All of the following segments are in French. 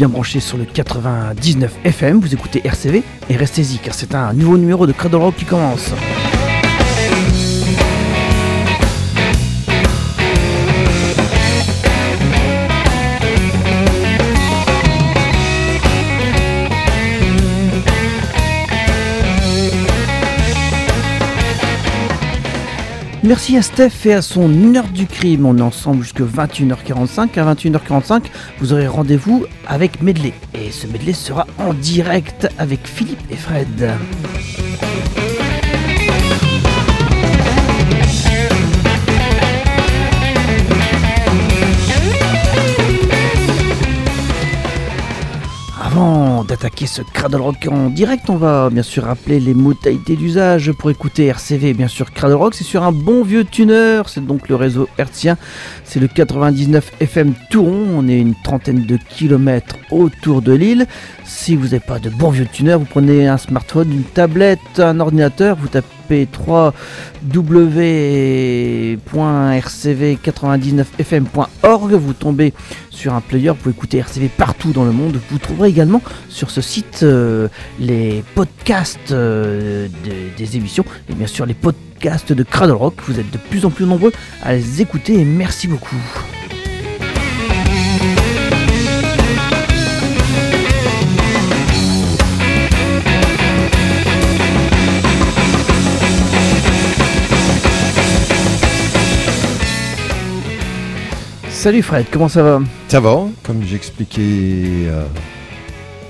bien branchés sur le 99 FM, vous écoutez RCV et restez-y car c'est un nouveau numéro de Cradle Rock qui commence. Merci à Steph et à son heure du crime. On est ensemble jusqu'à 21h45. À 21h45, vous aurez rendez-vous avec Medley. Et ce Medley sera en direct avec Philippe et Fred. Avant d'attaquer ce Cradle Rock en direct, on va bien sûr rappeler les modalités d'usage pour écouter RCV. Bien sûr, Cradle Rock, c'est sur un bon vieux tuner, c'est donc le réseau hertzien, c'est le 99 FM Touron. On est une trentaine de kilomètres autour de l'île. Si vous n'avez pas de bon vieux tuner, vous prenez un smartphone, une tablette, un ordinateur, vous tapez 3w.rcv99fm.org, vous tombez sur un player, vous pouvez écouter RCV partout dans le monde. Vous trouverez également sur ce site euh, les podcasts euh, de- des émissions et bien sûr les podcasts de Cradle Rock. Vous êtes de plus en plus nombreux à les écouter et merci beaucoup. Salut Fred, comment ça va Ça va, comme j'expliquais euh,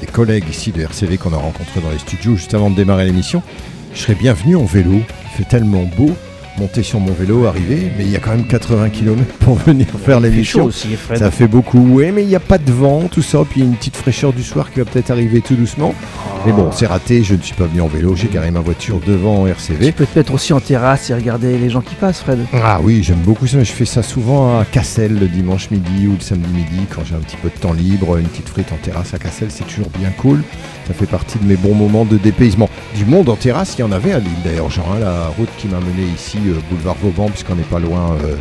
des collègues ici de RCV qu'on a rencontrés dans les studios juste avant de démarrer l'émission, je serais bienvenu en vélo. Il fait tellement beau, monter sur mon vélo, arriver, mais il y a quand même 80 km pour venir faire l'émission. aussi Fred. Ça fait beaucoup, oui, mais il n'y a pas de vent, tout ça, puis il y a une petite fraîcheur du soir qui va peut-être arriver tout doucement. Mais bon, c'est raté, je ne suis pas venu en vélo, j'ai garé ma voiture devant Tu RCV. peux te mettre aussi en terrasse et regarder les gens qui passent Fred. Ah oui, j'aime beaucoup ça. Je fais ça souvent à Cassel le dimanche midi ou le samedi midi quand j'ai un petit peu de temps libre. Une petite frite en terrasse à Cassel, c'est toujours bien cool. Ça fait partie de mes bons moments de dépaysement. Du monde en terrasse, il y en avait à Lille d'ailleurs. Genre hein, la route qui m'a mené ici, euh, boulevard Vauban, puisqu'on n'est pas loin euh,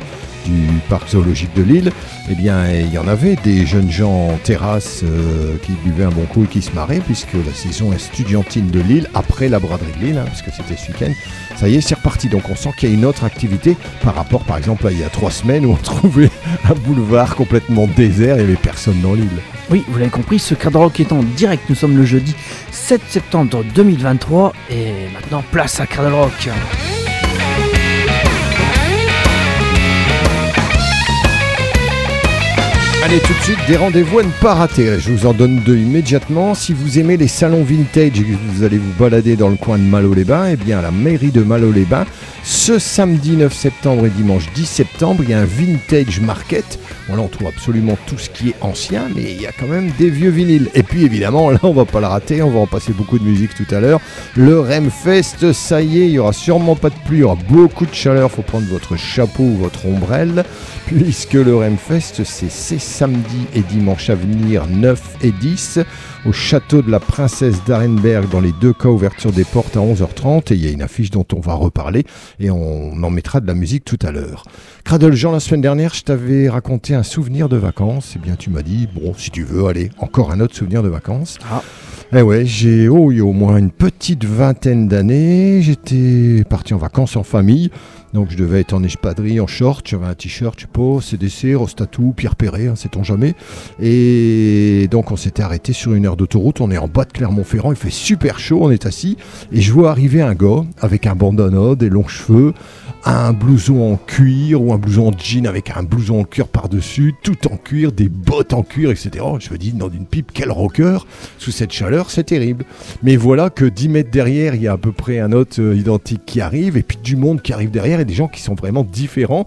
du parc zoologique de Lille. Eh bien, il y en avait des jeunes gens en terrasse euh, qui buvaient un bon coup et qui se marraient, puisque la saison estudiantine de Lille, après la braderie de Lille, hein, puisque c'était ce week-end, ça y est, c'est reparti. Donc on sent qu'il y a une autre activité par rapport, par exemple, à il y a trois semaines où on trouvait un boulevard complètement désert, il n'y avait personne dans l'île. Oui, vous l'avez compris, ce Cradle Rock est en direct. Nous sommes le jeudi 7 septembre 2023 et maintenant place à Cradle Rock. Allez, tout de suite, des rendez-vous à ne pas rater. Je vous en donne deux immédiatement. Si vous aimez les salons vintage et que vous allez vous balader dans le coin de Malo-les-Bains, eh bien, à la mairie de Malo-les-Bains, ce samedi 9 septembre et dimanche 10 septembre, il y a un vintage market. Bon, là, on trouve absolument tout ce qui est ancien, mais il y a quand même des vieux vinyles. Et puis, évidemment, là, on va pas le rater. On va en passer beaucoup de musique tout à l'heure. Le Remfest, ça y est, il y aura sûrement pas de pluie, il y aura beaucoup de chaleur. Faut prendre votre chapeau ou votre ombrelle puisque le Remfest, c'est ces samedis et dimanches à venir, 9 et 10, au château de la Princesse d'Arenberg, dans les deux cas, ouverture des portes à 11h30, et il y a une affiche dont on va reparler, et on en mettra de la musique tout à l'heure. Cradle Jean, la semaine dernière, je t'avais raconté un souvenir de vacances, et bien tu m'as dit, bon, si tu veux, allez, encore un autre souvenir de vacances. Ah. Eh ouais, j'ai oh, il y a au moins une petite vingtaine d'années, j'étais parti en vacances en famille. Donc je devais être en espadrille, en short, j'avais un t-shirt, je sais pas, CDC, Rostatou, Pierre Perret, hein, sait-on jamais. Et donc on s'était arrêté sur une heure d'autoroute, on est en bas de Clermont-Ferrand, il fait super chaud, on est assis, et je vois arriver un gars avec un bandana, des longs cheveux, un blouson en cuir ou un blouson en jean avec un blouson en cuir par-dessus, tout en cuir, des bottes en cuir, etc. Je me dis, dans une pipe, quel rocker Sous cette chaleur, c'est terrible. Mais voilà que 10 mètres derrière, il y a à peu près un autre euh, identique qui arrive, et puis du monde qui arrive derrière, et des gens qui sont vraiment différents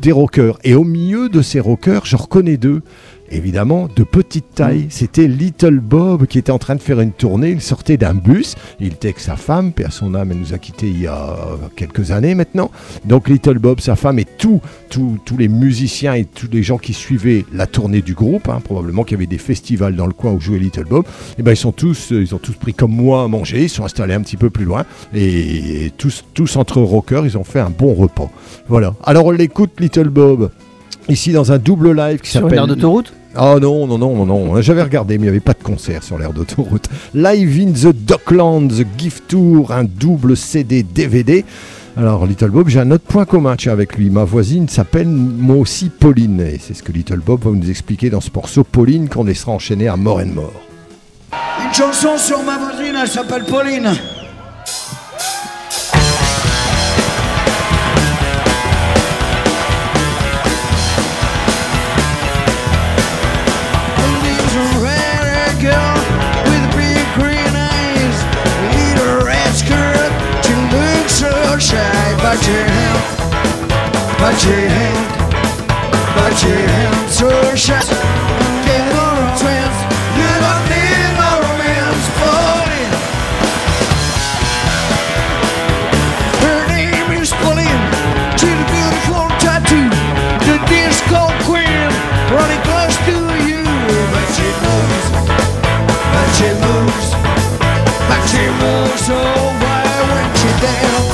des rockers. Et au milieu de ces rockers, je reconnais deux. Évidemment, de petite taille. C'était Little Bob qui était en train de faire une tournée. Il sortait d'un bus. Il était avec sa femme, à son âme, elle nous a quittés il y a quelques années maintenant. Donc Little Bob, sa femme et tous tous- tous les musiciens et tous les gens qui suivaient la tournée du groupe, hein, probablement qu'il y avait des festivals dans le coin où jouait Little Bob, et ben ils sont tous, euh, ils ont tous pris comme moi à manger, ils sont installés un petit peu plus loin, et tous, tous entre rockers, ils ont fait un bon repas. Voilà. Alors on l'écoute Little Bob, ici dans un double live qui Sur une s'appelle... d'autoroute Oh non, non, non, non, non. J'avais regardé, mais il n'y avait pas de concert sur l'air d'autoroute. Live in the Docklands, Gift Tour, un double CD DVD. Alors, Little Bob, j'ai un autre point commun avec lui. Ma voisine s'appelle moi aussi Pauline. Et c'est ce que Little Bob va nous expliquer dans ce morceau Pauline qu'on laissera enchaîner à mort and mort. Une chanson sur ma voisine, elle s'appelle Pauline. girl with big green eyes. Red skirt so shy, but but but so shy. You don't need no. Her name is Pauline. She's a beautiful tattoo, the disco queen, running. so why went you down?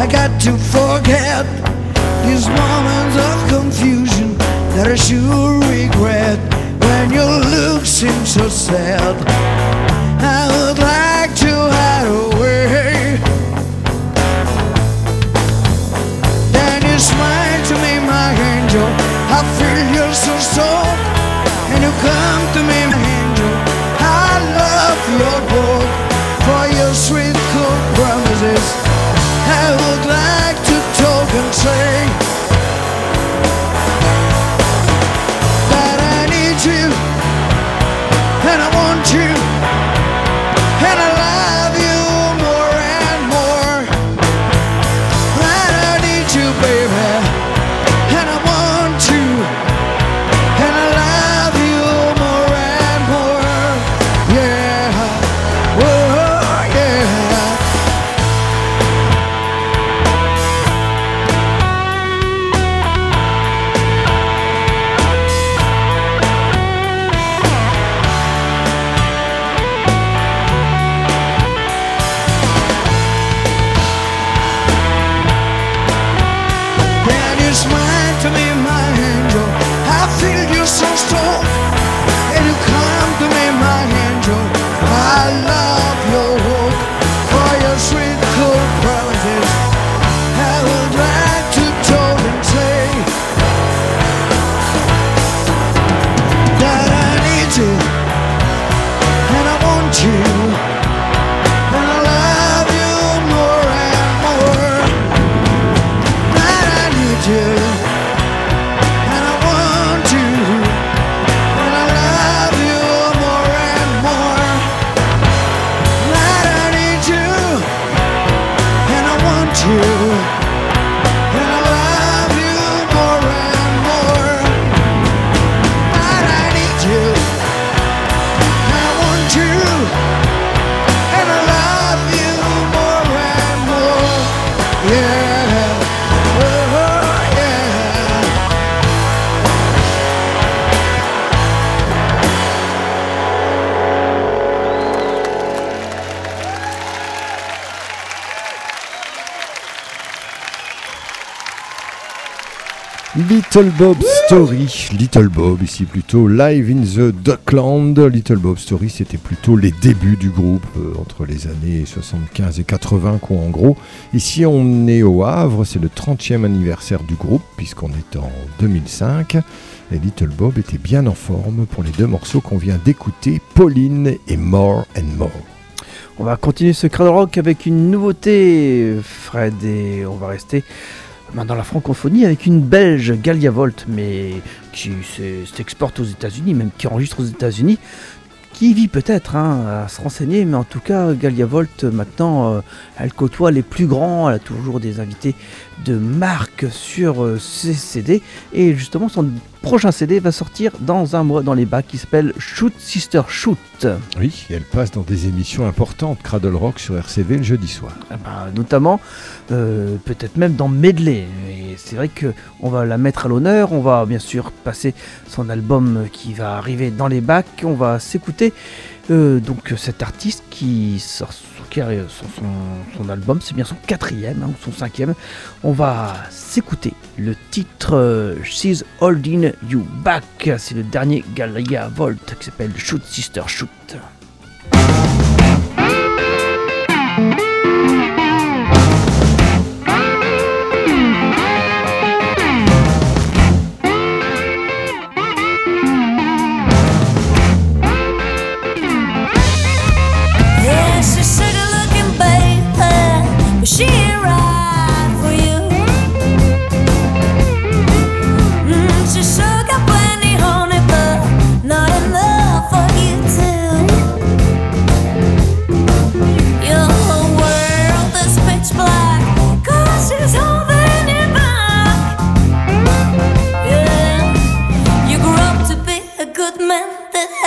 I got to forget these moments of confusion that I sure regret when your look seems so sad. I would like to hide away. Then you smile to me, my angel. I feel you're so soft, and you come to me, my angel. I love your book for your sweet cold promises. I would like to talk and say Little Bob Story, Little Bob ici plutôt live in the Duckland. Little Bob Story c'était plutôt les débuts du groupe euh, entre les années 75 et 80 quoi en gros. Ici on est au Havre, c'est le 30e anniversaire du groupe puisqu'on est en 2005 et Little Bob était bien en forme pour les deux morceaux qu'on vient d'écouter, Pauline et More and More. On va continuer ce crowd rock avec une nouveauté, Fred, et on va rester dans la francophonie avec une belge, Galia Volt, mais qui s'exporte aux États-Unis, même qui enregistre aux États-Unis, qui vit peut-être hein, à se renseigner, mais en tout cas, Galia Volt, maintenant, euh, elle côtoie les plus grands, elle a toujours des invités de marque sur euh, ses CD, et justement, son prochain CD va sortir dans un mois dans les bacs qui s'appelle Shoot Sister Shoot. Oui, elle passe dans des émissions importantes, Cradle Rock sur RCV le jeudi soir. Ah bah, notamment euh, peut-être même dans Medley. Et c'est vrai que on va la mettre à l'honneur. On va bien sûr passer son album qui va arriver dans les bacs. On va s'écouter euh, donc cet artiste qui sort a- son, album. C'est bien son quatrième hein, ou son cinquième. On va s'écouter le titre euh, She's Holding You Back. C'est le dernier Galia Volt qui s'appelle Shoot Sister Shoot.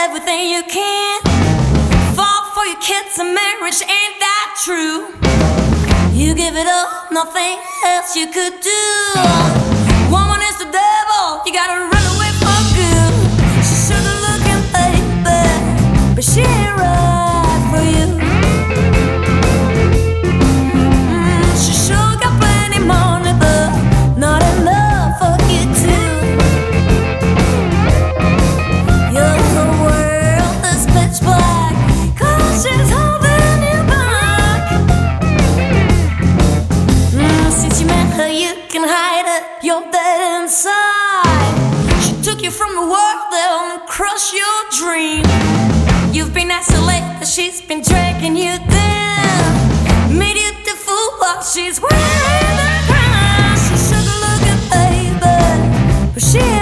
Everything you can. Fall for your kids and marriage, ain't that true? Give it up, nothing else you could do. She's been dragging you down. Made you the fool while she's wearing the crown. She's sugar looking baby, but she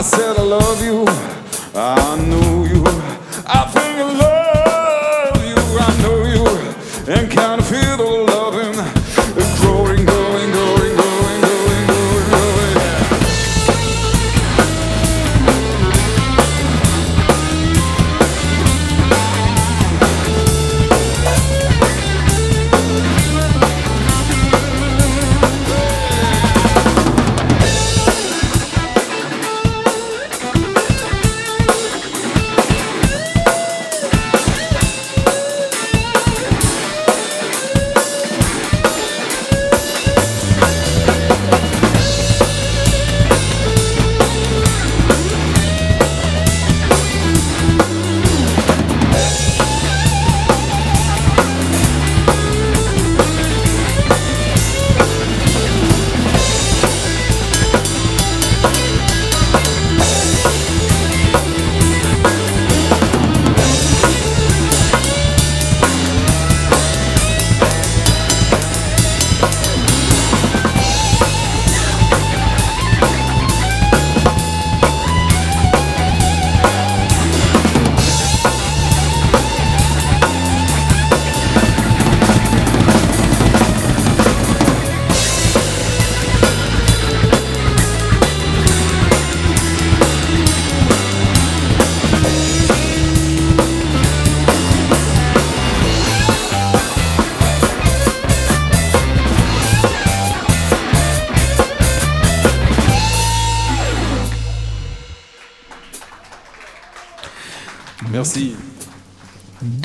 I said I love you.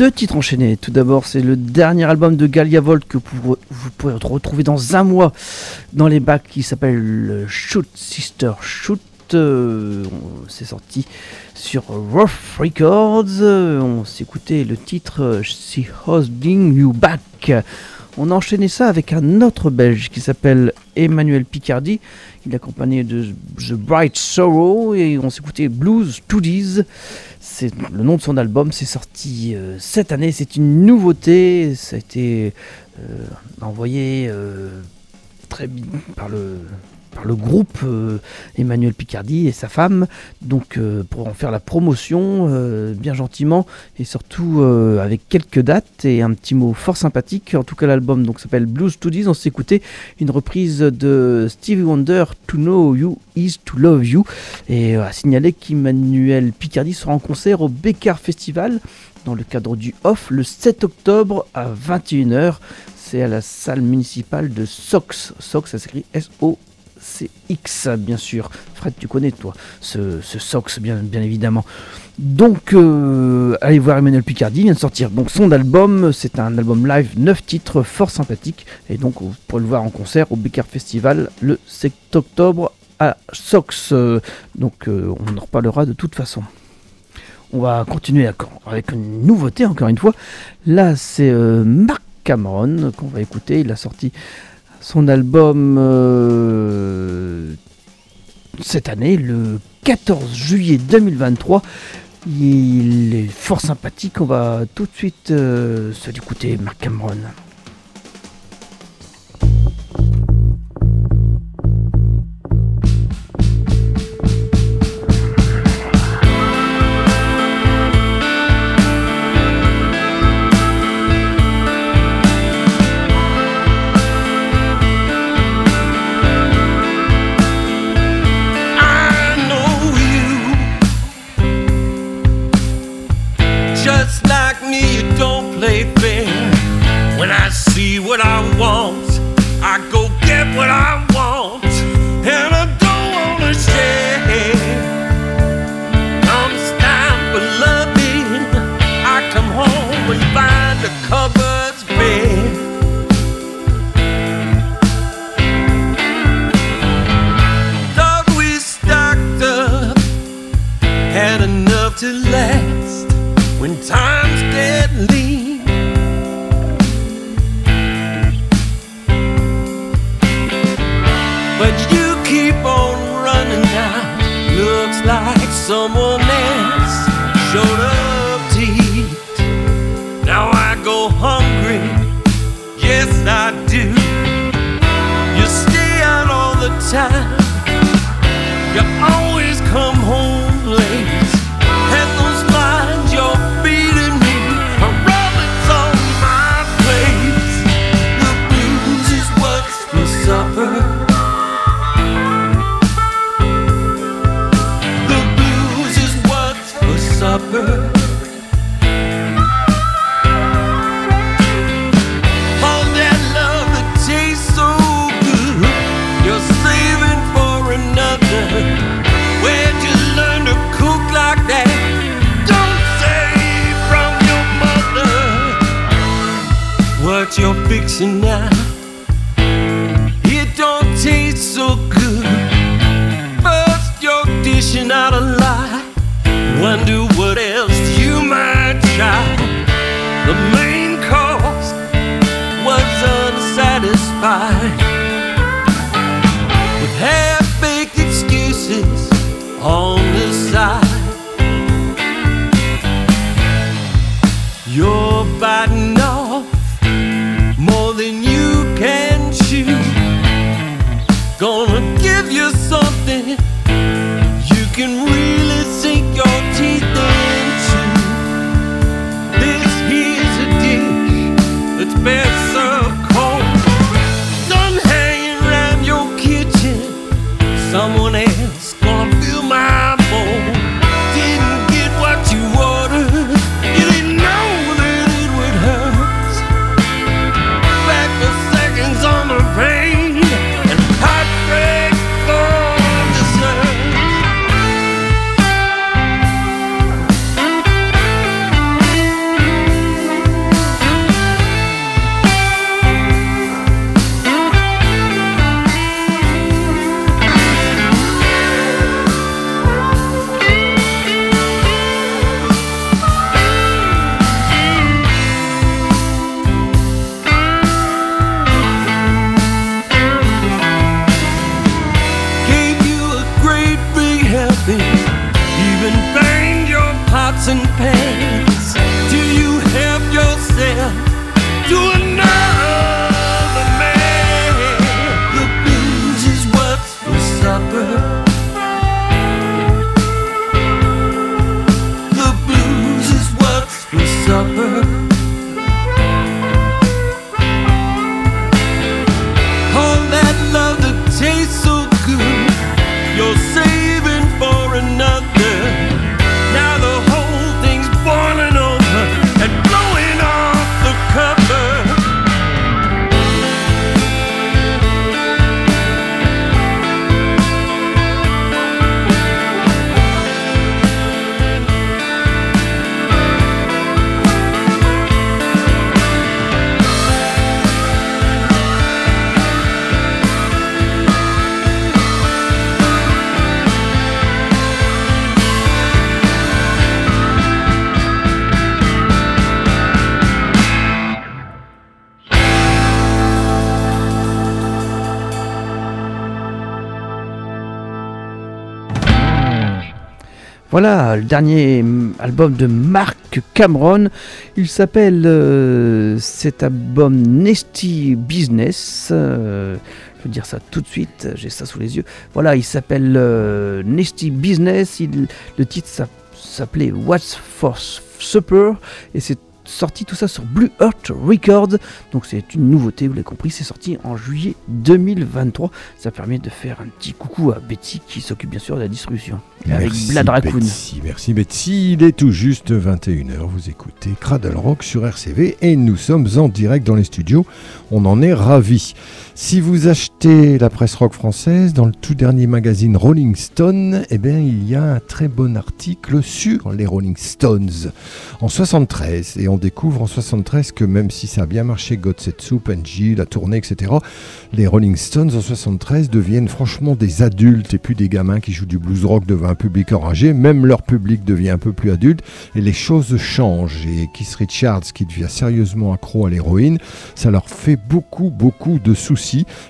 Deux titres enchaînés. Tout d'abord, c'est le dernier album de Galia Volt que vous, vous pourrez retrouver dans un mois dans les bacs qui s'appelle Shoot Sister Shoot. Euh, c'est sorti sur Rough Records. Euh, On s'écoutait le titre euh, She Holding You Back. On a ça avec un autre belge qui s'appelle Emmanuel Picardi. Il est accompagné de The Bright Sorrow et on s'écoutait Blues Toodies. C'est le nom de son album, c'est sorti euh, cette année, c'est une nouveauté, ça a été euh, envoyé euh, très bien par le, le groupe euh, Emmanuel Picardi et sa femme, donc euh, pour en faire la promotion euh, bien gentiment et surtout avec quelques dates et un petit mot fort sympathique. En tout cas l'album donc s'appelle Blues Studies, on s'est écouté une reprise de Stevie Wonder To Know You Is To Love You et à signaler qu'Emmanuel Picardi sera en concert au Bécard Festival dans le cadre du OFF le 7 octobre à 21h. C'est à la salle municipale de Sox. Sox, ça s'écrit S-O-C-X, bien sûr. Fred, tu connais, toi, ce, Sox, bien, bien évidemment. Donc, euh, allez voir Emmanuel Picardi, il vient de sortir donc son album. C'est un album live, 9 titres, fort sympathique. Et donc, vous pourrez le voir en concert au Bécard Festival le 7 octobre à Sox. Donc, euh, on en reparlera de toute façon. On va continuer avec- avec une nouveauté, encore une fois. Là, c'est euh, Mark Cameron qu'on va écouter. Il a sorti son album euh, cette année, le 14 juillet 2023. Il est fort sympathique. On va tout de suite euh, se l'écouter, Mark Cameron. see what I want. I go get what I want, and I don't wanna stay. I'm stand for loving. I come home and find the cupboard's bare. Thought we stocked up, had enough to last when times get lean. someone себя. Voilà, le dernier mm, album de Mark Cameron. Il s'appelle euh, cet album Nasty Business. Euh, je vais dire ça tout de suite, j'ai ça sous les yeux. Voilà, il s'appelle euh, Nasty Business. Le titre s'appelait What's for Supper sorti tout ça sur Blue Earth Records. Donc c'est une nouveauté, vous l'avez compris, c'est sorti en juillet 2023. Ça permet de faire un petit coucou à Betty qui s'occupe bien sûr de la distribution. Avec Blad Raccoon. Betsy, merci Betsy. Il est tout juste 21h. Vous écoutez Cradle Rock sur RCV et nous sommes en direct dans les studios. On en est ravis. Si vous achetez la presse rock française, dans le tout dernier magazine Rolling Stone, eh bien, il y a un très bon article sur les Rolling Stones en 73. Et on découvre en 73 que même si ça a bien marché, God Set Soup, NG, la tournée, etc., les Rolling Stones en 73 deviennent franchement des adultes et plus des gamins qui jouent du blues rock devant un public enragé. Même leur public devient un peu plus adulte et les choses changent. Et Keith Richards, qui devient sérieusement accro à l'héroïne, ça leur fait beaucoup, beaucoup de soucis.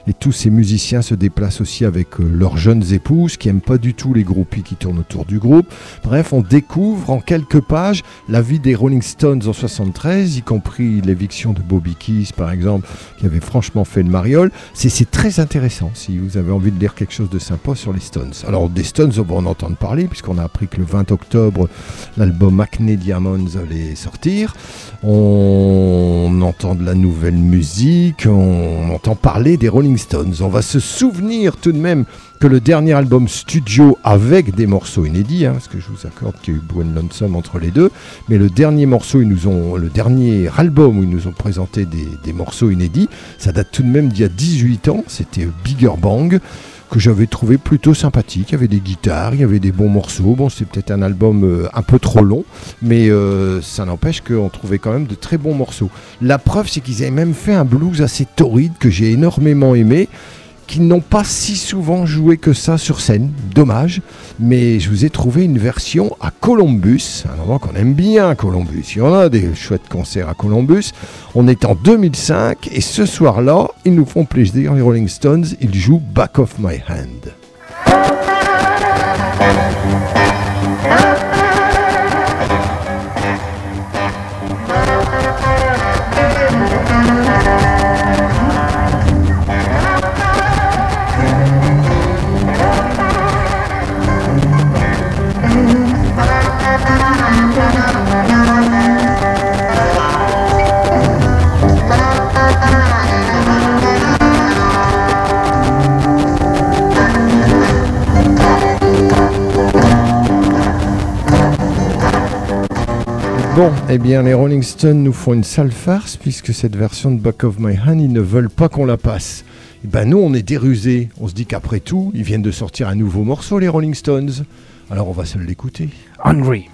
Et tous ces musiciens se déplacent aussi avec euh, leurs jeunes épouses qui aiment pas du tout les groupies qui tournent autour du groupe. Bref, on découvre en quelques pages la vie des Rolling Stones en 73, y compris l'éviction de Bobby Keys par exemple, qui avait franchement fait le mariole. C'est très intéressant si vous avez envie de lire quelque chose de sympa sur les Stones. Alors des Stones, on va en entendre parler puisqu'on a appris que le 20 octobre, l'album Acne Diamonds allait sortir. On entend de la nouvelle musique, on entend parler des Rolling Stones. On va se souvenir tout de même que le dernier album studio avec des morceaux inédits, hein, parce que je vous accorde qu'il y a eu Gwen Lonesome entre les deux, mais le dernier morceau, ils nous ont, le dernier album où ils nous ont présenté des, des morceaux inédits, ça date tout de même d'il y a 18 ans, c'était Bigger Bang que j'avais trouvé plutôt sympathique. Il y avait des guitares, il y avait des bons morceaux. Bon, c'est peut-être un album euh, un peu trop long, mais euh, ça n'empêche qu'on trouvait quand même de très bons morceaux. La preuve, c'est qu'ils avaient même fait un blues assez torride que j'ai énormément aimé qu'ils n'ont pas si souvent joué que ça sur scène. Dommage. Mais je vous ai trouvé une version à Columbus, un endroit qu'on aime bien, Columbus. Il y en a des chouettes concerts à Columbus. On est en 2005 et ce soir-là, ils nous font plaisir, les Rolling Stones. Ils jouent Back of My Hand. Bon, eh bien, les Rolling Stones nous font une sale farce puisque cette version de Back of My Hand, ils ne veulent pas qu'on la passe. Eh ben, nous, on est dérusés. On se dit qu'après tout, ils viennent de sortir un nouveau morceau, les Rolling Stones. Alors, on va se l'écouter. Hungry.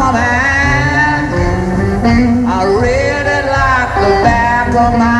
Coming. I really like the back of my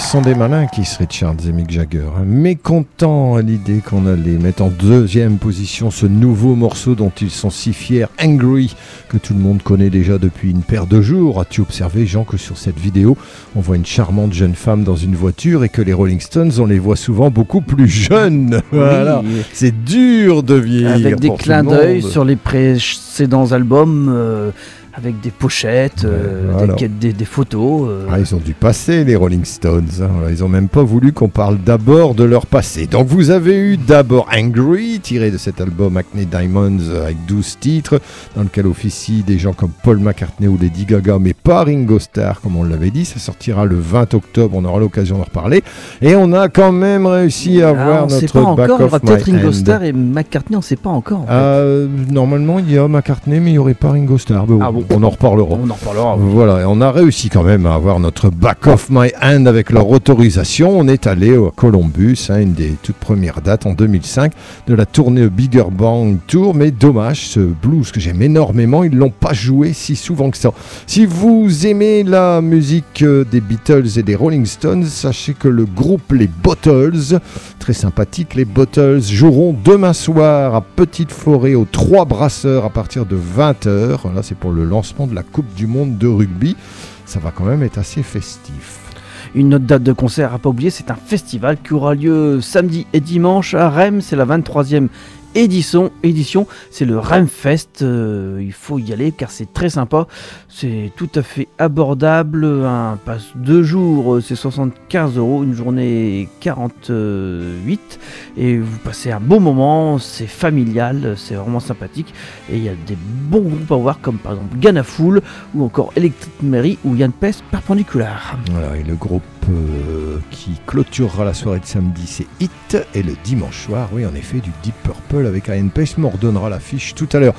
sont des malins qui se Richards et Mick Jagger. hein. Mécontents à l'idée qu'on allait mettre en deuxième position ce nouveau morceau dont ils sont si fiers, Angry, que tout le monde connaît déjà depuis une paire de jours. As-tu observé, Jean, que sur cette vidéo, on voit une charmante jeune femme dans une voiture et que les Rolling Stones, on les voit souvent beaucoup plus jeunes? Voilà. Oui. C'est dur de vieillir. Avec des clins d'œil sur les précédents albums euh, avec des pochettes, euh, des, alors. quêtes- des- des photos. euh. Ah, ils ont dû passer les Rolling Stones. hein. Ils ont même pas voulu qu'on parle d'abord de leur passé. Donc vous avez eu d'abord Angry, tiré de cet album Acne Diamonds euh, avec 12 titres, dans lequel officient des gens comme Paul McCartney ou Lady Gaga, mais pas Ringo Starr, comme on l'avait dit. Ça sortira le 20 octobre, on aura l'occasion d'en reparler. Et on a quand même réussi à Ah, avoir on sait notre pas encore, Back il y aura of peut-être Ringo. Starr et McCartney, on sait pas encore. en fait. Euh, normalement, il y a McCartney, mais il n'y aurait pas Ringo Starr. Bon, Ah bon On en reparlera. on en reparlera. Voilà, et on a réussi quand même à avoir notre back of my hand avec leur autorisation. On est allé au Columbus, hein, une des toutes premières dates en 2005 de la tournée Bigger Bang Tour. Mais dommage, ce blues que j'aime énormément, ils l'ont pas joué si souvent que ça. Si vous aimez la musique euh, des Beatles et des Rolling Stones, sachez que le groupe Les Bottles, très sympathique, les Bottles joueront demain soir à Petite Forêt aux Trois Brasseurs à partir de 20h. Là, c'est pour le lancement de la Coupe du Monde de rugby. Ça va quand même être assez festif. Une autre date de concert à pas oublier, c'est un festival qui aura lieu samedi et dimanche à Rennes. C'est la 23e édition. édition c'est le Rennes Fest. Euh, il faut y aller car c'est très sympa. C'est tout à fait abordable. Un passe deux jours, euh, c'est 75 euros. Une journée 48. Et vous passez un bon moment. C'est familial. C'est vraiment sympathique. Et il y a des bons groupes à voir comme par exemple Ganafoul ou encore Electric Mary ou Yann Pest Perpendiculaire. Et le groupe euh, qui clôturera la soirée de samedi, c'est Hit. Et le dimanche soir, oui, en effet, du Deep Purple avec Ian Pace. On redonnera l'affiche tout à l'heure.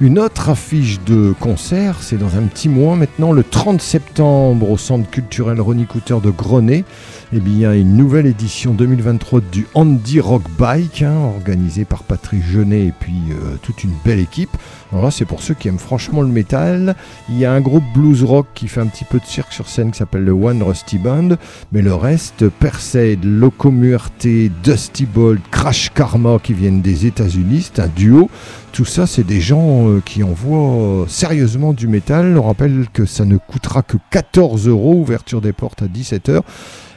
Une autre affiche de concert, c'est dans un petit mois maintenant, le 30 septembre, au Centre culturel Ronnie Cooter de Grenay. Eh bien, une nouvelle édition 2023 du Andy Rock Bike, hein, organisée par Patrick Genet et puis euh, toute une belle équipe. Alors là, c'est pour ceux qui aiment franchement le métal. Il y a un groupe blues rock qui fait un petit peu de cirque sur scène qui s'appelle le One Rusty Band. Mais le reste, Perseid, Loco Muerte, Dusty Bolt, Crash Karma qui viennent des États-Unis, c'est un duo. Tout ça, c'est des gens euh, qui envoient sérieusement du métal. On rappelle que ça ne coûtera que 14 euros, ouverture des portes à 17h.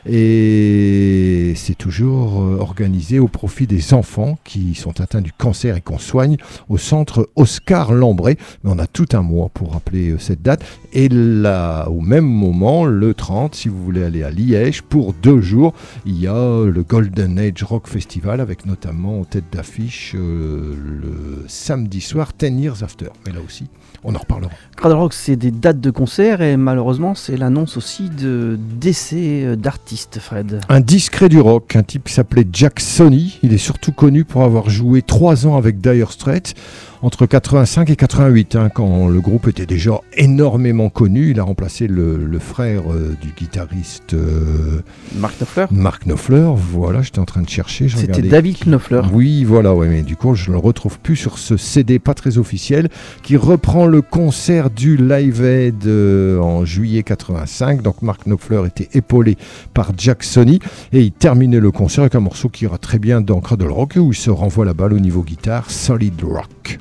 Et c'est toujours euh, organisé au profit des enfants qui sont atteints du cancer et qu'on soigne au centre Oscar. Mais on a tout un mois pour rappeler euh, cette date. Et là, au même moment, le 30, si vous voulez aller à Liège pour deux jours, il y a le Golden Age Rock Festival avec notamment en tête d'affiche euh, le samedi soir 10 Years After. Mais là aussi, on en reparlera. Cradle Rock, c'est des dates de concert et malheureusement, c'est l'annonce aussi de décès euh, d'artistes, Fred. Un discret du rock, un type qui s'appelait Jack Sony. Il est surtout connu pour avoir joué trois ans avec Dire Straits entre 85 et 88, hein, quand le groupe était déjà énormément connu. Il a remplacé le, le frère euh, du guitariste euh, Mark Knopfler Mark Knopfler. Voilà, j'étais en train de chercher. C'était David Knopfler. Oui, voilà, ouais, mais du coup, je ne le retrouve plus sur ce CD pas très officiel qui reprend le concert du Live Aid euh, en juillet 85. Donc, Mark Knopfler était épaulé par Jack Sony et il terminait le concert avec un morceau qui ira très bien dans Cradle Rock où il se renvoie la balle au niveau guitare, Solid Rock.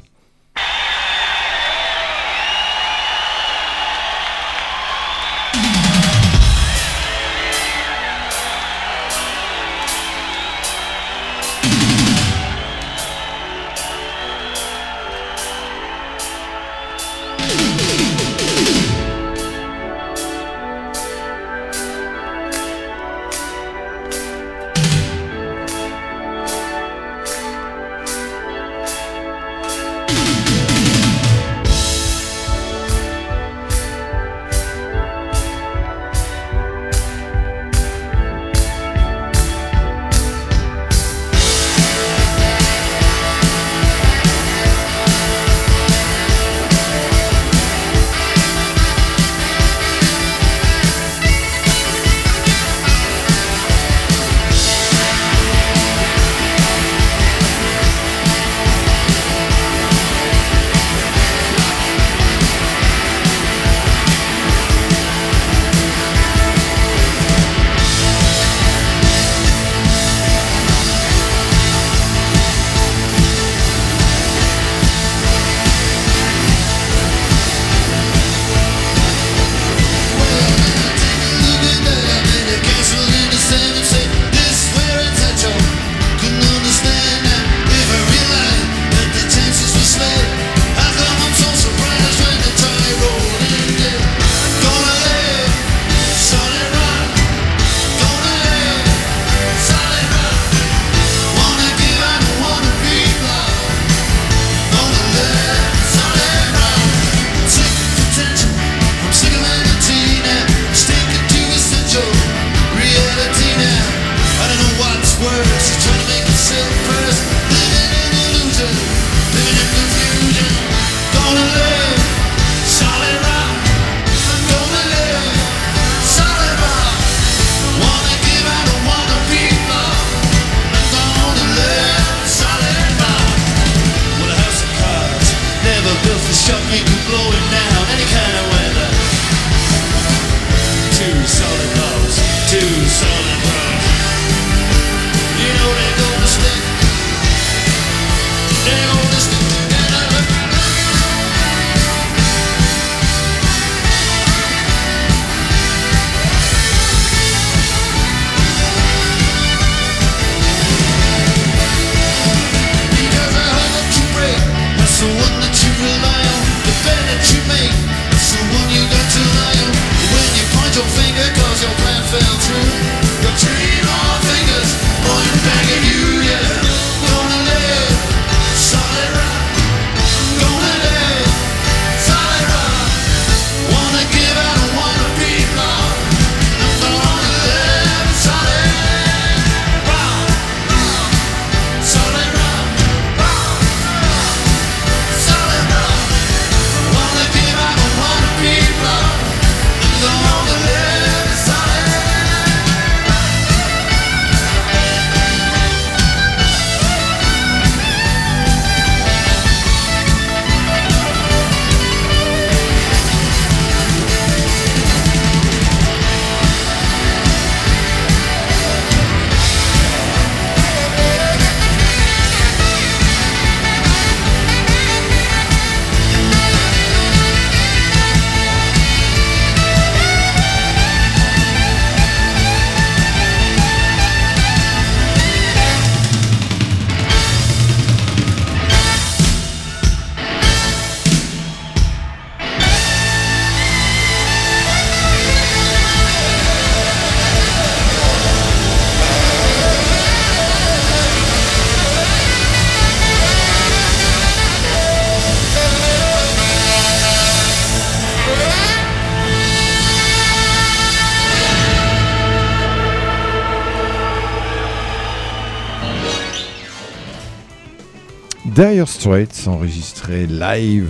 Dire Straits live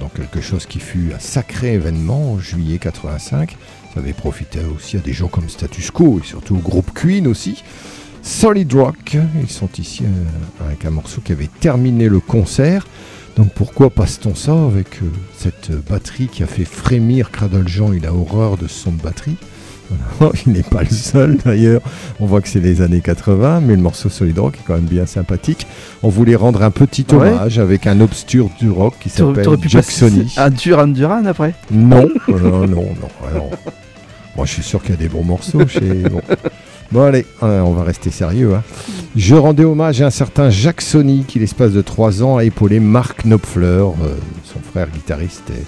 dans quelque chose qui fut un sacré événement en juillet 85. Ça avait profité aussi à des gens comme Status Quo et surtout au groupe Queen aussi. Solid Rock, ils sont ici euh, avec un morceau qui avait terminé le concert. Donc pourquoi passe-t-on ça avec euh, cette batterie qui a fait frémir Cradle Jean Il a horreur de son de batterie? Voilà. Il n'est pas le seul d'ailleurs. On voit que c'est les années 80, mais le morceau Solid Rock est quand même bien sympathique. On voulait rendre un petit Ouais. hommage avec un obscur du rock qui s'appelle passer un Duran Duran après? Non, non, non, non. alors, moi, je suis sûr qu'il y a des bons morceaux chez. Bon, Bon, allez, euh, on va rester sérieux. hein. Je rendais hommage à un certain Jacques Sony qui, l'espace de trois ans, a épaulé Mark Knopfler, euh, son frère guitariste, et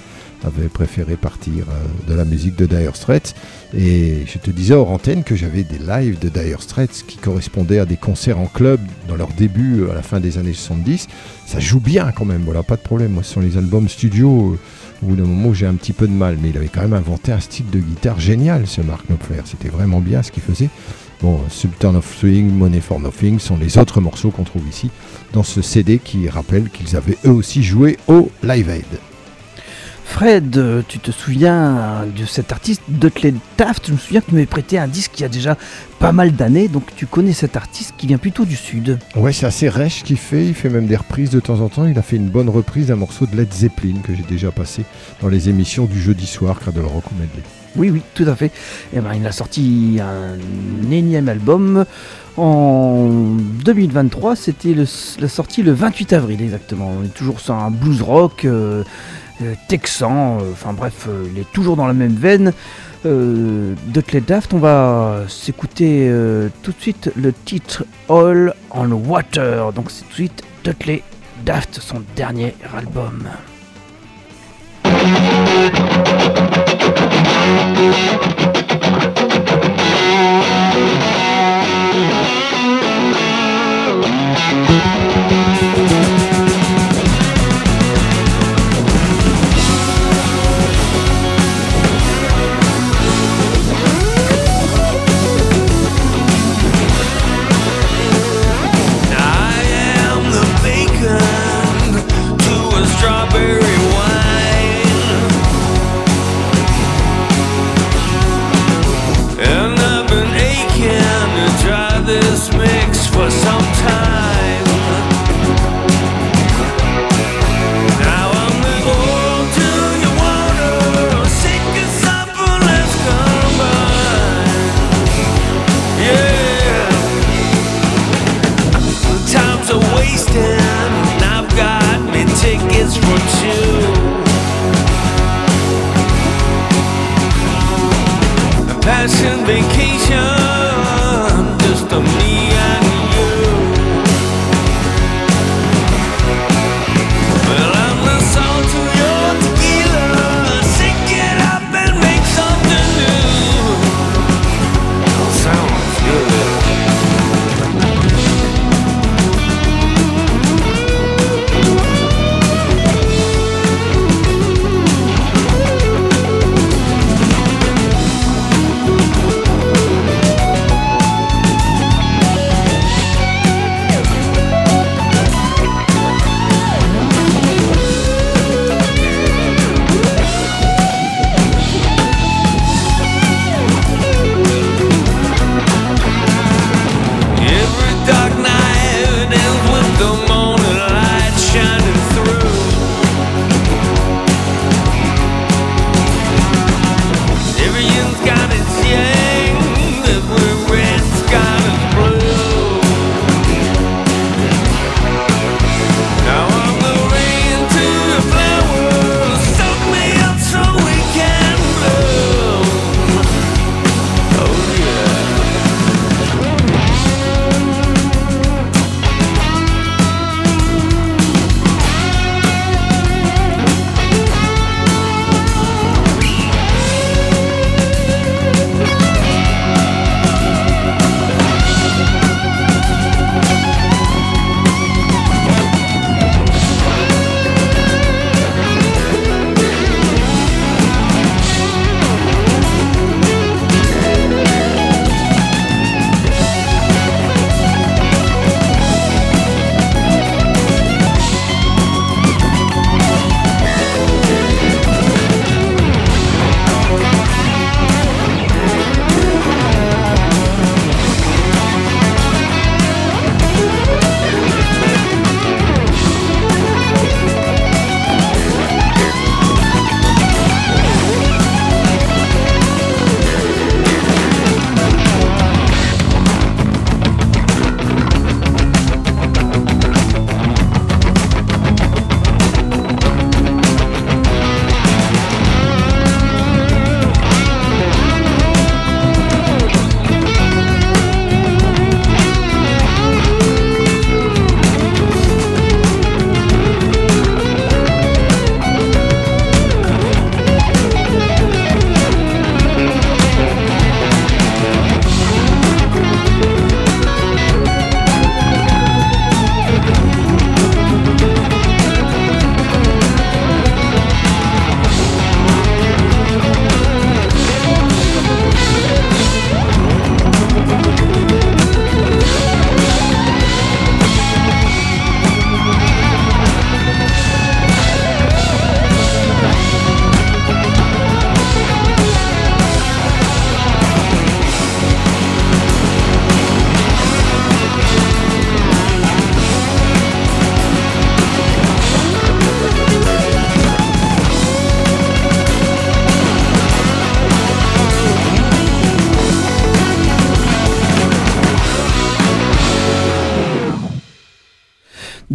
avait préféré partir euh, de la musique de Dire Straits. Et je te disais hors antenne que j'avais des lives de Dire Straits qui correspondaient à des concerts en club dans leur début à la fin des années 70. Ça joue bien quand même, voilà, pas de problème. Moi, ce sont les albums studio. euh, au bout d'un moment, j'ai un petit peu de mal, mais il avait quand même inventé un style de guitare génial, ce Mark Knopfler. C'était vraiment bien ce qu'il faisait. Bon, Sultan of Swing, Money for Nothing sont les autres morceaux qu'on trouve ici dans ce CD qui rappelle qu'ils avaient eux aussi joué au Live Aid. Fred, tu te souviens de cet artiste Dudley Taft Je me souviens que tu m'avais prêté un disque il y a déjà pas mal d'années, donc tu connais cet artiste qui vient plutôt du sud. Ouais, c'est assez rêche qu'il fait. Il fait même des reprises de temps en temps. Il a fait une bonne reprise d'un morceau de Led Zeppelin que j'ai déjà passé dans les émissions du jeudi soir, Cradle Rock ou Medley. Oui, oui, tout à fait. Et ben, il a sorti un énième album en 2023. C'était la sortie le 28 avril exactement. On est toujours sur un blues rock euh, texan. euh, Enfin bref, euh, il est toujours dans la même veine. Euh, Dudley Daft, on va s'écouter euh, tout de suite le titre All on Water. Donc c'est tout de suite Dudley Daft, son dernier album. the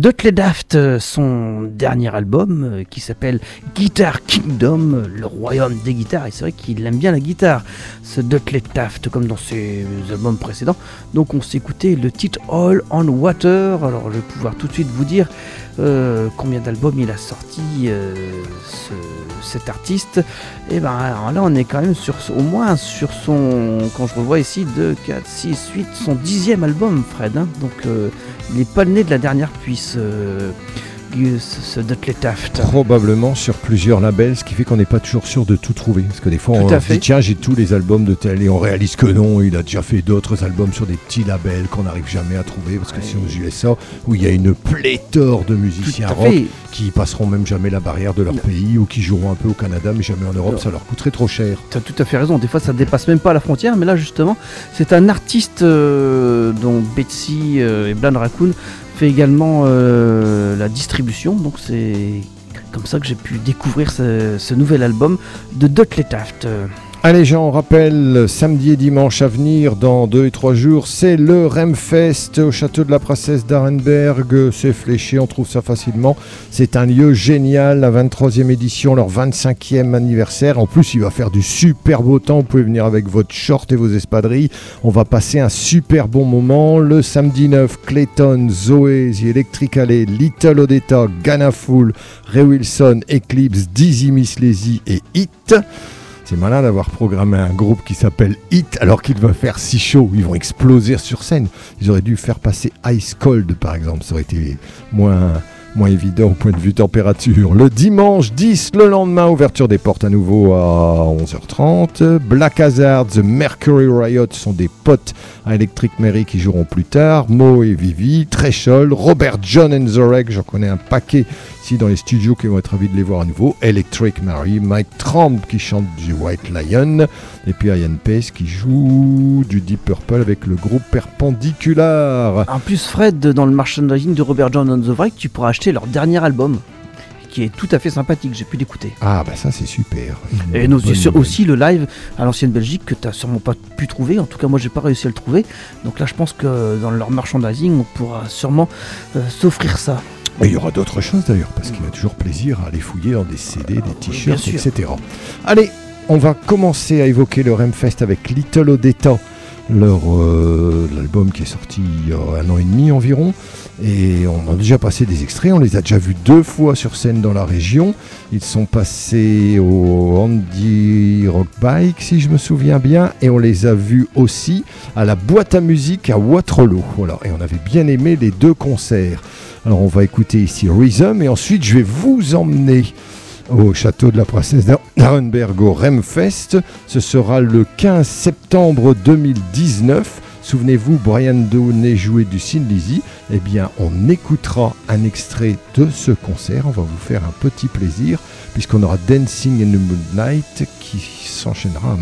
Dudley Daft, euh, son dernier album euh, qui s'appelle Guitar Kingdom, le royaume des guitares. Et c'est vrai qu'il aime bien la guitare, ce Dudley Daft, comme dans ses albums précédents. Donc on s'est écouté le titre All on Water. Alors je vais pouvoir tout de suite vous dire euh, combien d'albums il a sorti ce- cet artiste. Et ben alors là on est quand même sur au moins sur son, quand je revois ici, 2, 4, 6, 8, son dixième album Fred. hein. Donc il n'est de la dernière puisse, euh, Ce Taft. Probablement sur plusieurs labels, ce qui fait qu'on n'est pas toujours sûr de tout trouver. Parce que des fois, Tout on se dit tiens, j'ai tous les albums de tel, et on réalise que non, il a déjà fait d'autres albums sur des petits labels qu'on n'arrive jamais à trouver. Parce que c'est aux USA, où il y a une pléthore de musiciens rock fait. qui passeront même jamais la barrière de leur Non. pays, ou qui joueront un peu au Canada, mais jamais en Europe, Non. ça leur coûterait trop cher. Tu as tout à fait raison, des fois ça dépasse même pas la frontière, mais là justement, c'est un artiste euh, dont Betsy euh, et Blan Raccoon fait également euh, la distribution, donc c'est comme ça que j'ai pu découvrir ce, nouvel album de Dudley Taft. Allez gens, on rappelle, samedi et dimanche à venir, dans deux et trois jours, c'est le Remfest au château de la princesse d'Arenberg. C'est fléché, on trouve ça facilement. C'est un lieu génial, la 23e édition, leur 25e anniversaire. En plus, il va faire du super beau temps. Vous pouvez venir avec votre short et vos espadrilles. On va passer un super bon moment. Le samedi 9, Clayton, Zoé, The Electric Alley, Little Odetta, Ghana Full, Ray Wilson, Eclipse, Dizzy Miss Lazy et Hit. C'est malin d'avoir programmé un groupe qui s'appelle Hit alors qu'il va faire si chaud. Ils vont exploser sur scène. Ils auraient dû faire passer Ice Cold par exemple. Ça aurait été moins, évident au point de vue température. Le dimanche 10, le lendemain, ouverture des portes à nouveau à 11h30. Black Hazard, The Mercury Riot sont des potes à Electric Mary qui joueront plus tard. Mo et Vivi, Threshold, Robert John and the j'en connais un paquet ici dans les studios qui vont être ravis de les voir à nouveau. Electric Mary, Mike Trump qui chante du White Lion, et puis Ian Pace qui joue du Deep Purple avec le groupe Perpendicular. En plus, Fred, dans le merchandising de Robert John on the Wreck, tu pourras acheter leur dernier album, qui est tout à fait sympathique, j'ai pu l'écouter. Ah bah ça c'est super. Et nous, aussi le live à l'ancienne Belgique que tu n'as sûrement pas pu trouver. En tout cas, moi, j'ai pas réussi à le trouver. Donc là, je pense que dans leur merchandising, on pourra sûrement euh, s'offrir ça. Mais il y aura d'autres choses d'ailleurs, parce qu'il y a toujours plaisir à aller fouiller dans des CD, des t-shirts, etc. Allez, on va commencer à évoquer le Remfest avec Little Odetta, leur euh, l'album qui est sorti il y a un an et demi environ. Et on a déjà passé des extraits, on les a déjà vus deux fois sur scène dans la région. Ils sont passés au Andy Rock Bike, si je me souviens bien, et on les a vus aussi à la boîte à musique à Waterloo. Voilà, et on avait bien aimé les deux concerts. Alors on va écouter ici Rhythm et ensuite je vais vous emmener au château de la princesse d'Arenberg au Remfest. Ce sera le 15 septembre 2019. Souvenez-vous, Brian Downey jouait du Sin Lizzy. Eh bien, on écoutera un extrait de ce concert. On va vous faire un petit plaisir puisqu'on aura Dancing in the Moonlight qui s'enchaînera à un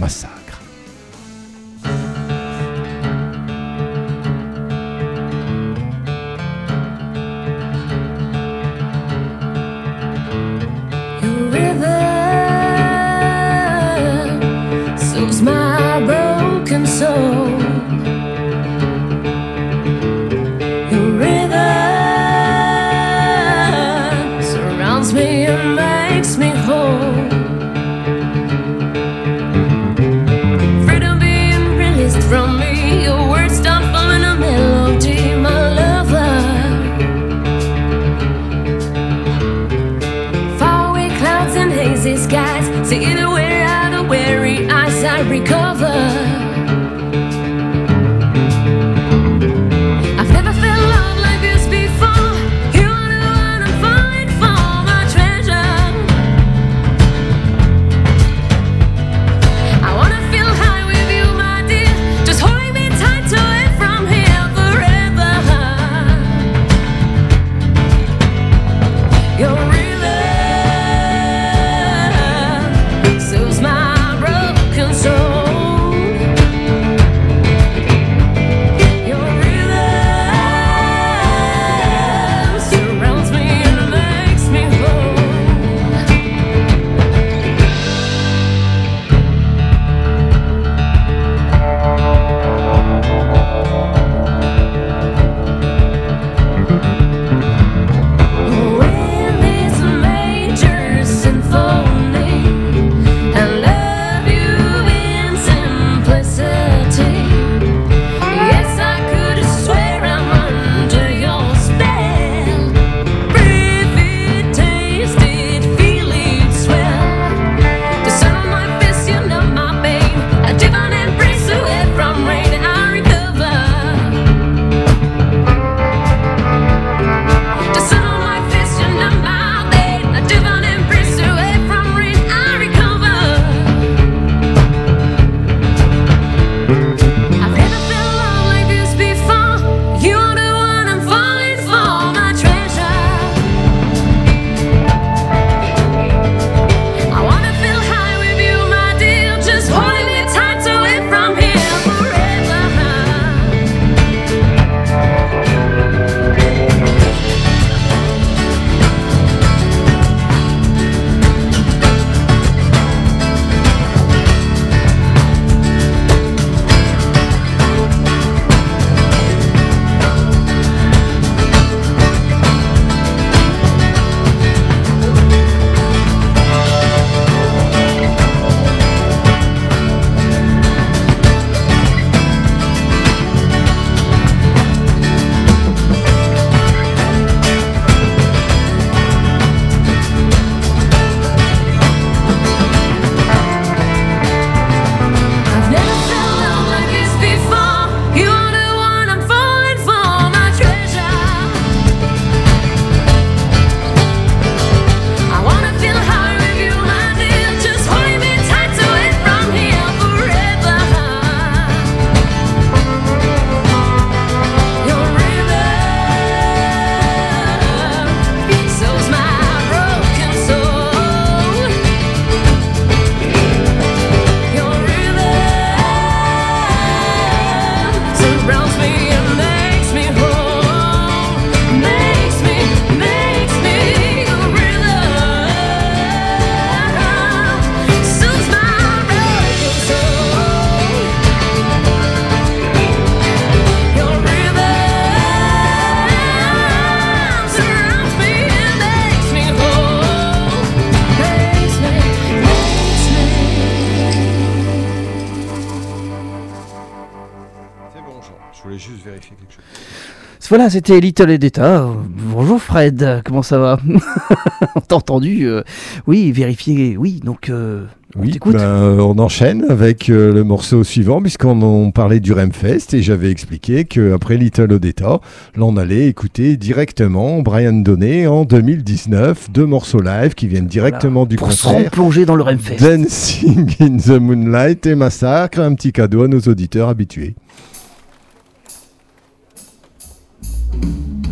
Voilà, c'était Little Edetta. Bonjour Fred, comment ça va? On t'a entendu euh, Oui, vérifier, oui, donc... Euh, oui, on, bah, on enchaîne avec euh, le morceau suivant, puisqu'on parlait du Remfest et j'avais expliqué qu'après Little Odetta, l'on allait écouter directement Brian Donnet en 2019, deux morceaux live qui viennent directement voilà, du pour concert. plonger dans le Remfest. Dancing in the Moonlight et Massacre, un petit cadeau à nos auditeurs habitués. Thank you.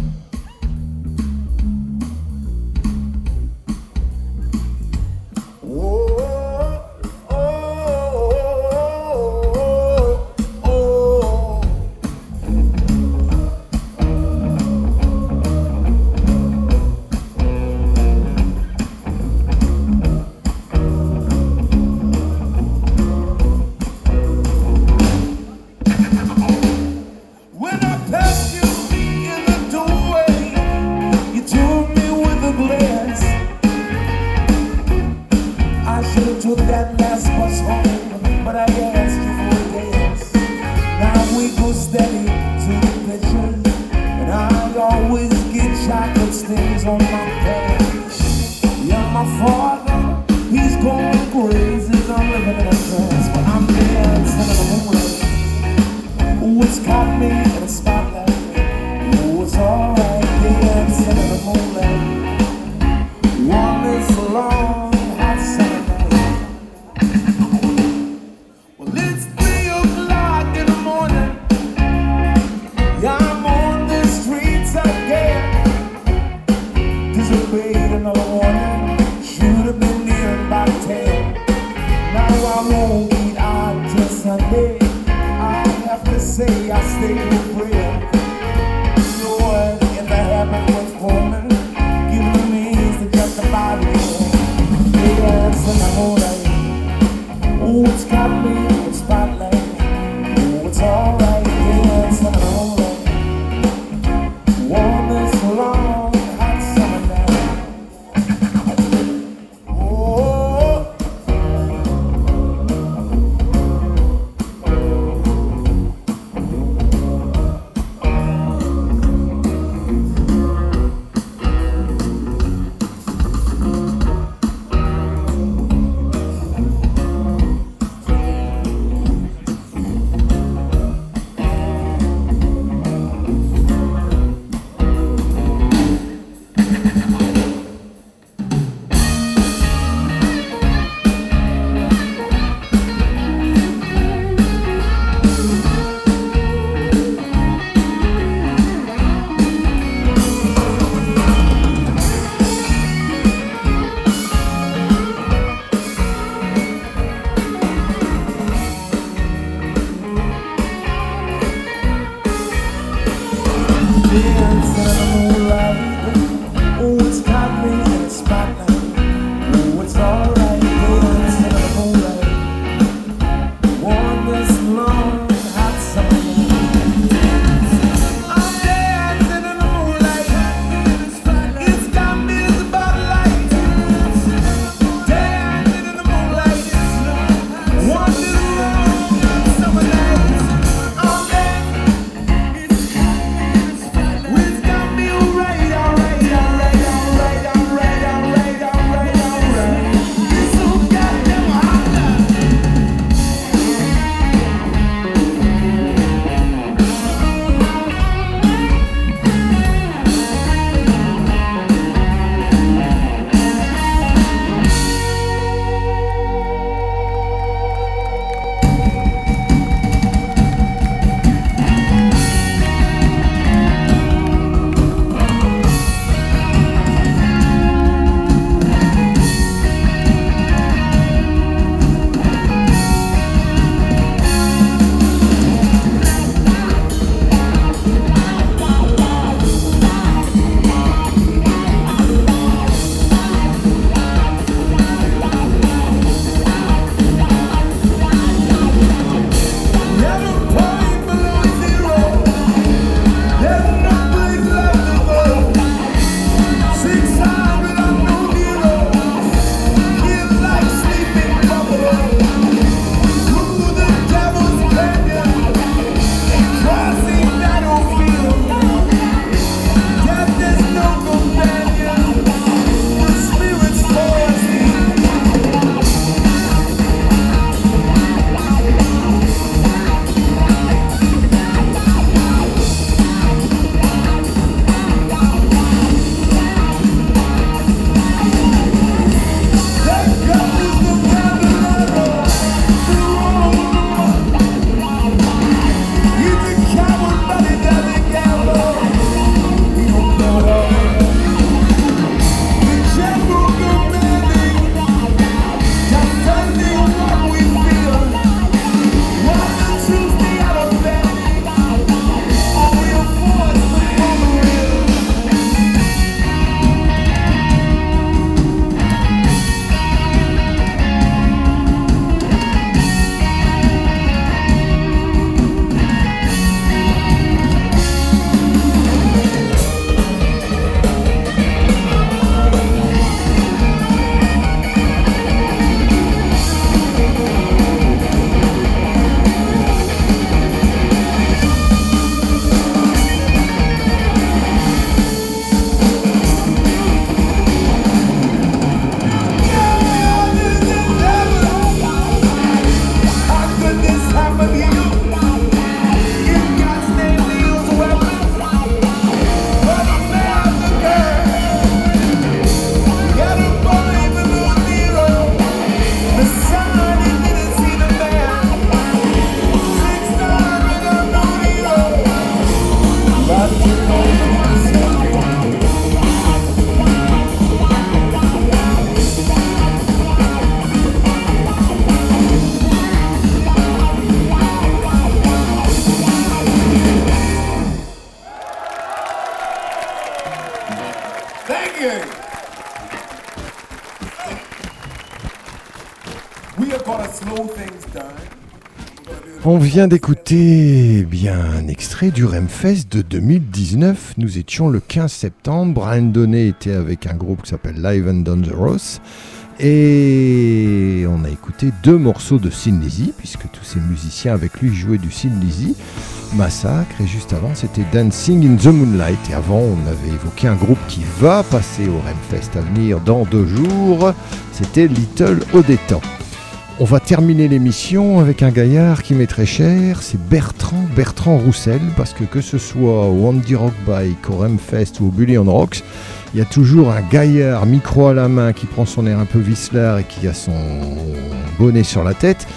Vient d'écouter bien un extrait du Remfest de 2019. Nous étions le 15 septembre. Brian Donnet était avec un groupe qui s'appelle Live and Dangerous. Et on a écouté deux morceaux de Lizzy, puisque tous ces musiciens avec lui jouaient du Lizzy. Massacre, et juste avant c'était Dancing in the Moonlight. Et avant, on avait évoqué un groupe qui va passer au Remfest à venir dans deux jours. C'était Little Odetta. On va terminer l'émission avec un gaillard qui m'est très cher, c'est Bertrand, Bertrand Roussel, parce que que ce soit au Andy Rock Bike, au Remfest ou au Bully on Rocks, il y a toujours un gaillard micro à la main qui prend son air un peu vicelard et qui a son bonnet sur la tête,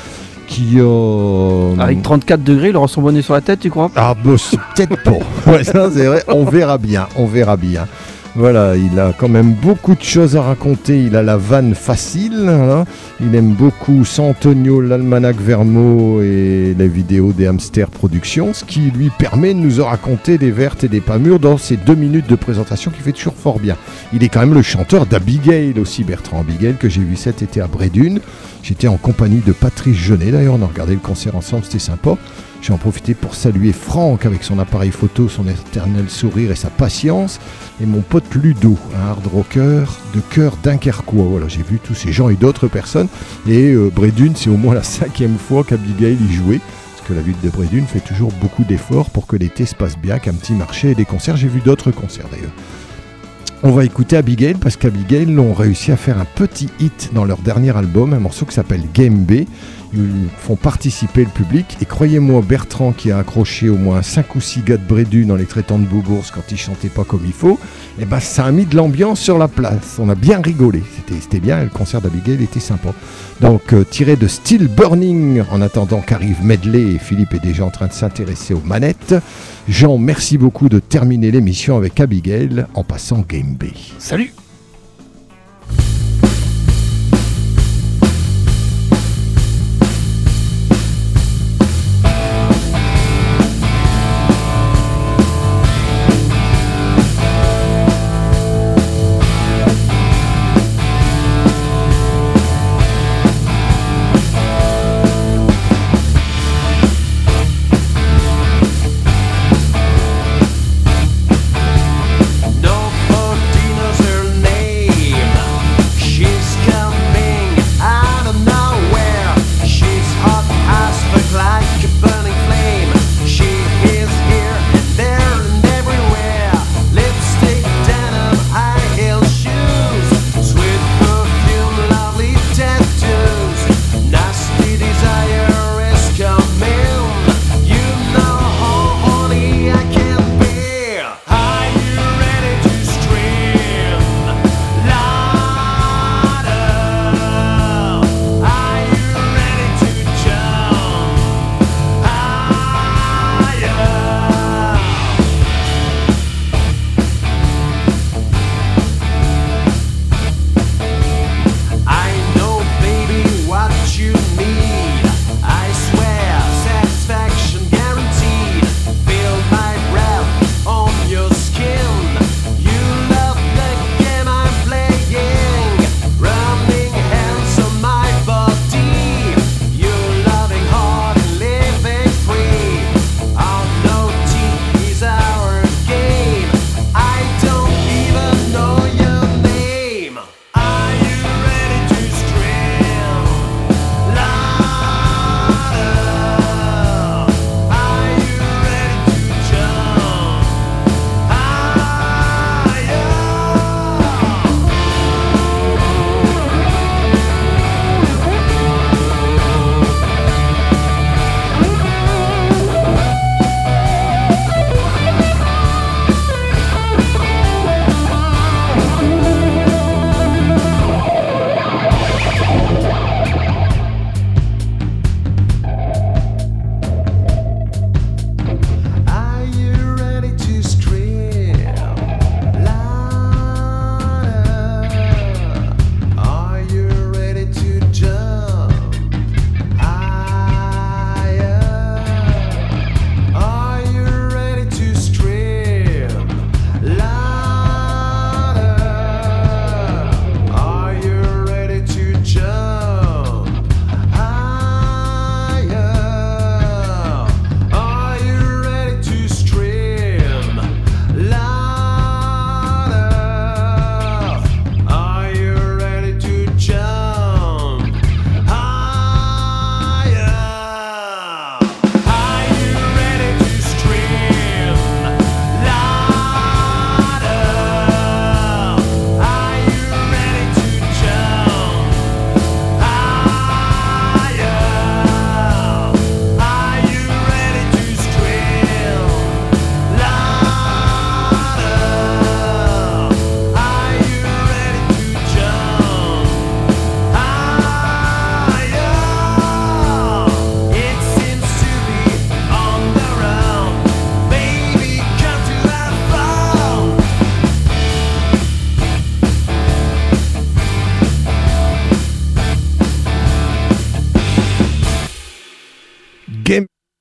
qui a... Avec 34 degrés, il aura son bonnet sur la tête, tu crois? Ah, bah, c'est peut-être pas. Ouais, ça, c'est vrai. On verra bien. On verra bien. Voilà, il a quand même beaucoup de choses à raconter. Il a la vanne facile. hein. Il aime beaucoup Santonio, l'almanach Vermo et les vidéos des Hamster Productions, ce qui lui permet de nous raconter des vertes et des pas mûres dans ces deux minutes de présentation qui fait toujours fort bien. Il est quand même le chanteur d'Abigail aussi, Bertrand Abigail, que j'ai vu cet été à Brédune. J'étais en compagnie de Patrice Jeunet d'ailleurs, on a regardé le concert ensemble, c'était sympa. J'ai en profité pour saluer Franck avec son appareil photo, son éternel sourire et sa patience. Et mon pote Ludo, un hard rocker de cœur dunkerquois. Voilà, j'ai vu tous ces gens et d'autres personnes. Et euh, Brédune, c'est au moins la cinquième fois qu'Abigail y jouait. Parce que la ville de Brédune fait toujours beaucoup d'efforts pour que l'été se passe bien, qu'un petit marché et des concerts. J'ai vu d'autres concerts d'ailleurs. On va écouter Abigail parce qu'Abigail ont réussi à faire un petit hit dans leur dernier album, un morceau qui s'appelle Game B. Font participer le public et croyez-moi Bertrand qui a accroché au moins 5 ou 6 gars de Brédu dans les traitants de Beaubourg quand ils chantaient pas comme il faut, et ben ça a mis de l'ambiance sur la place. On a bien rigolé, c'était bien, le concert d'Abigail était sympa. Donc euh, tiré de Still Burning en attendant qu'arrive Medley et Philippe est déjà en train de s'intéresser aux manettes. Jean, merci beaucoup de terminer l'émission avec Abigail en passant Game B. Salut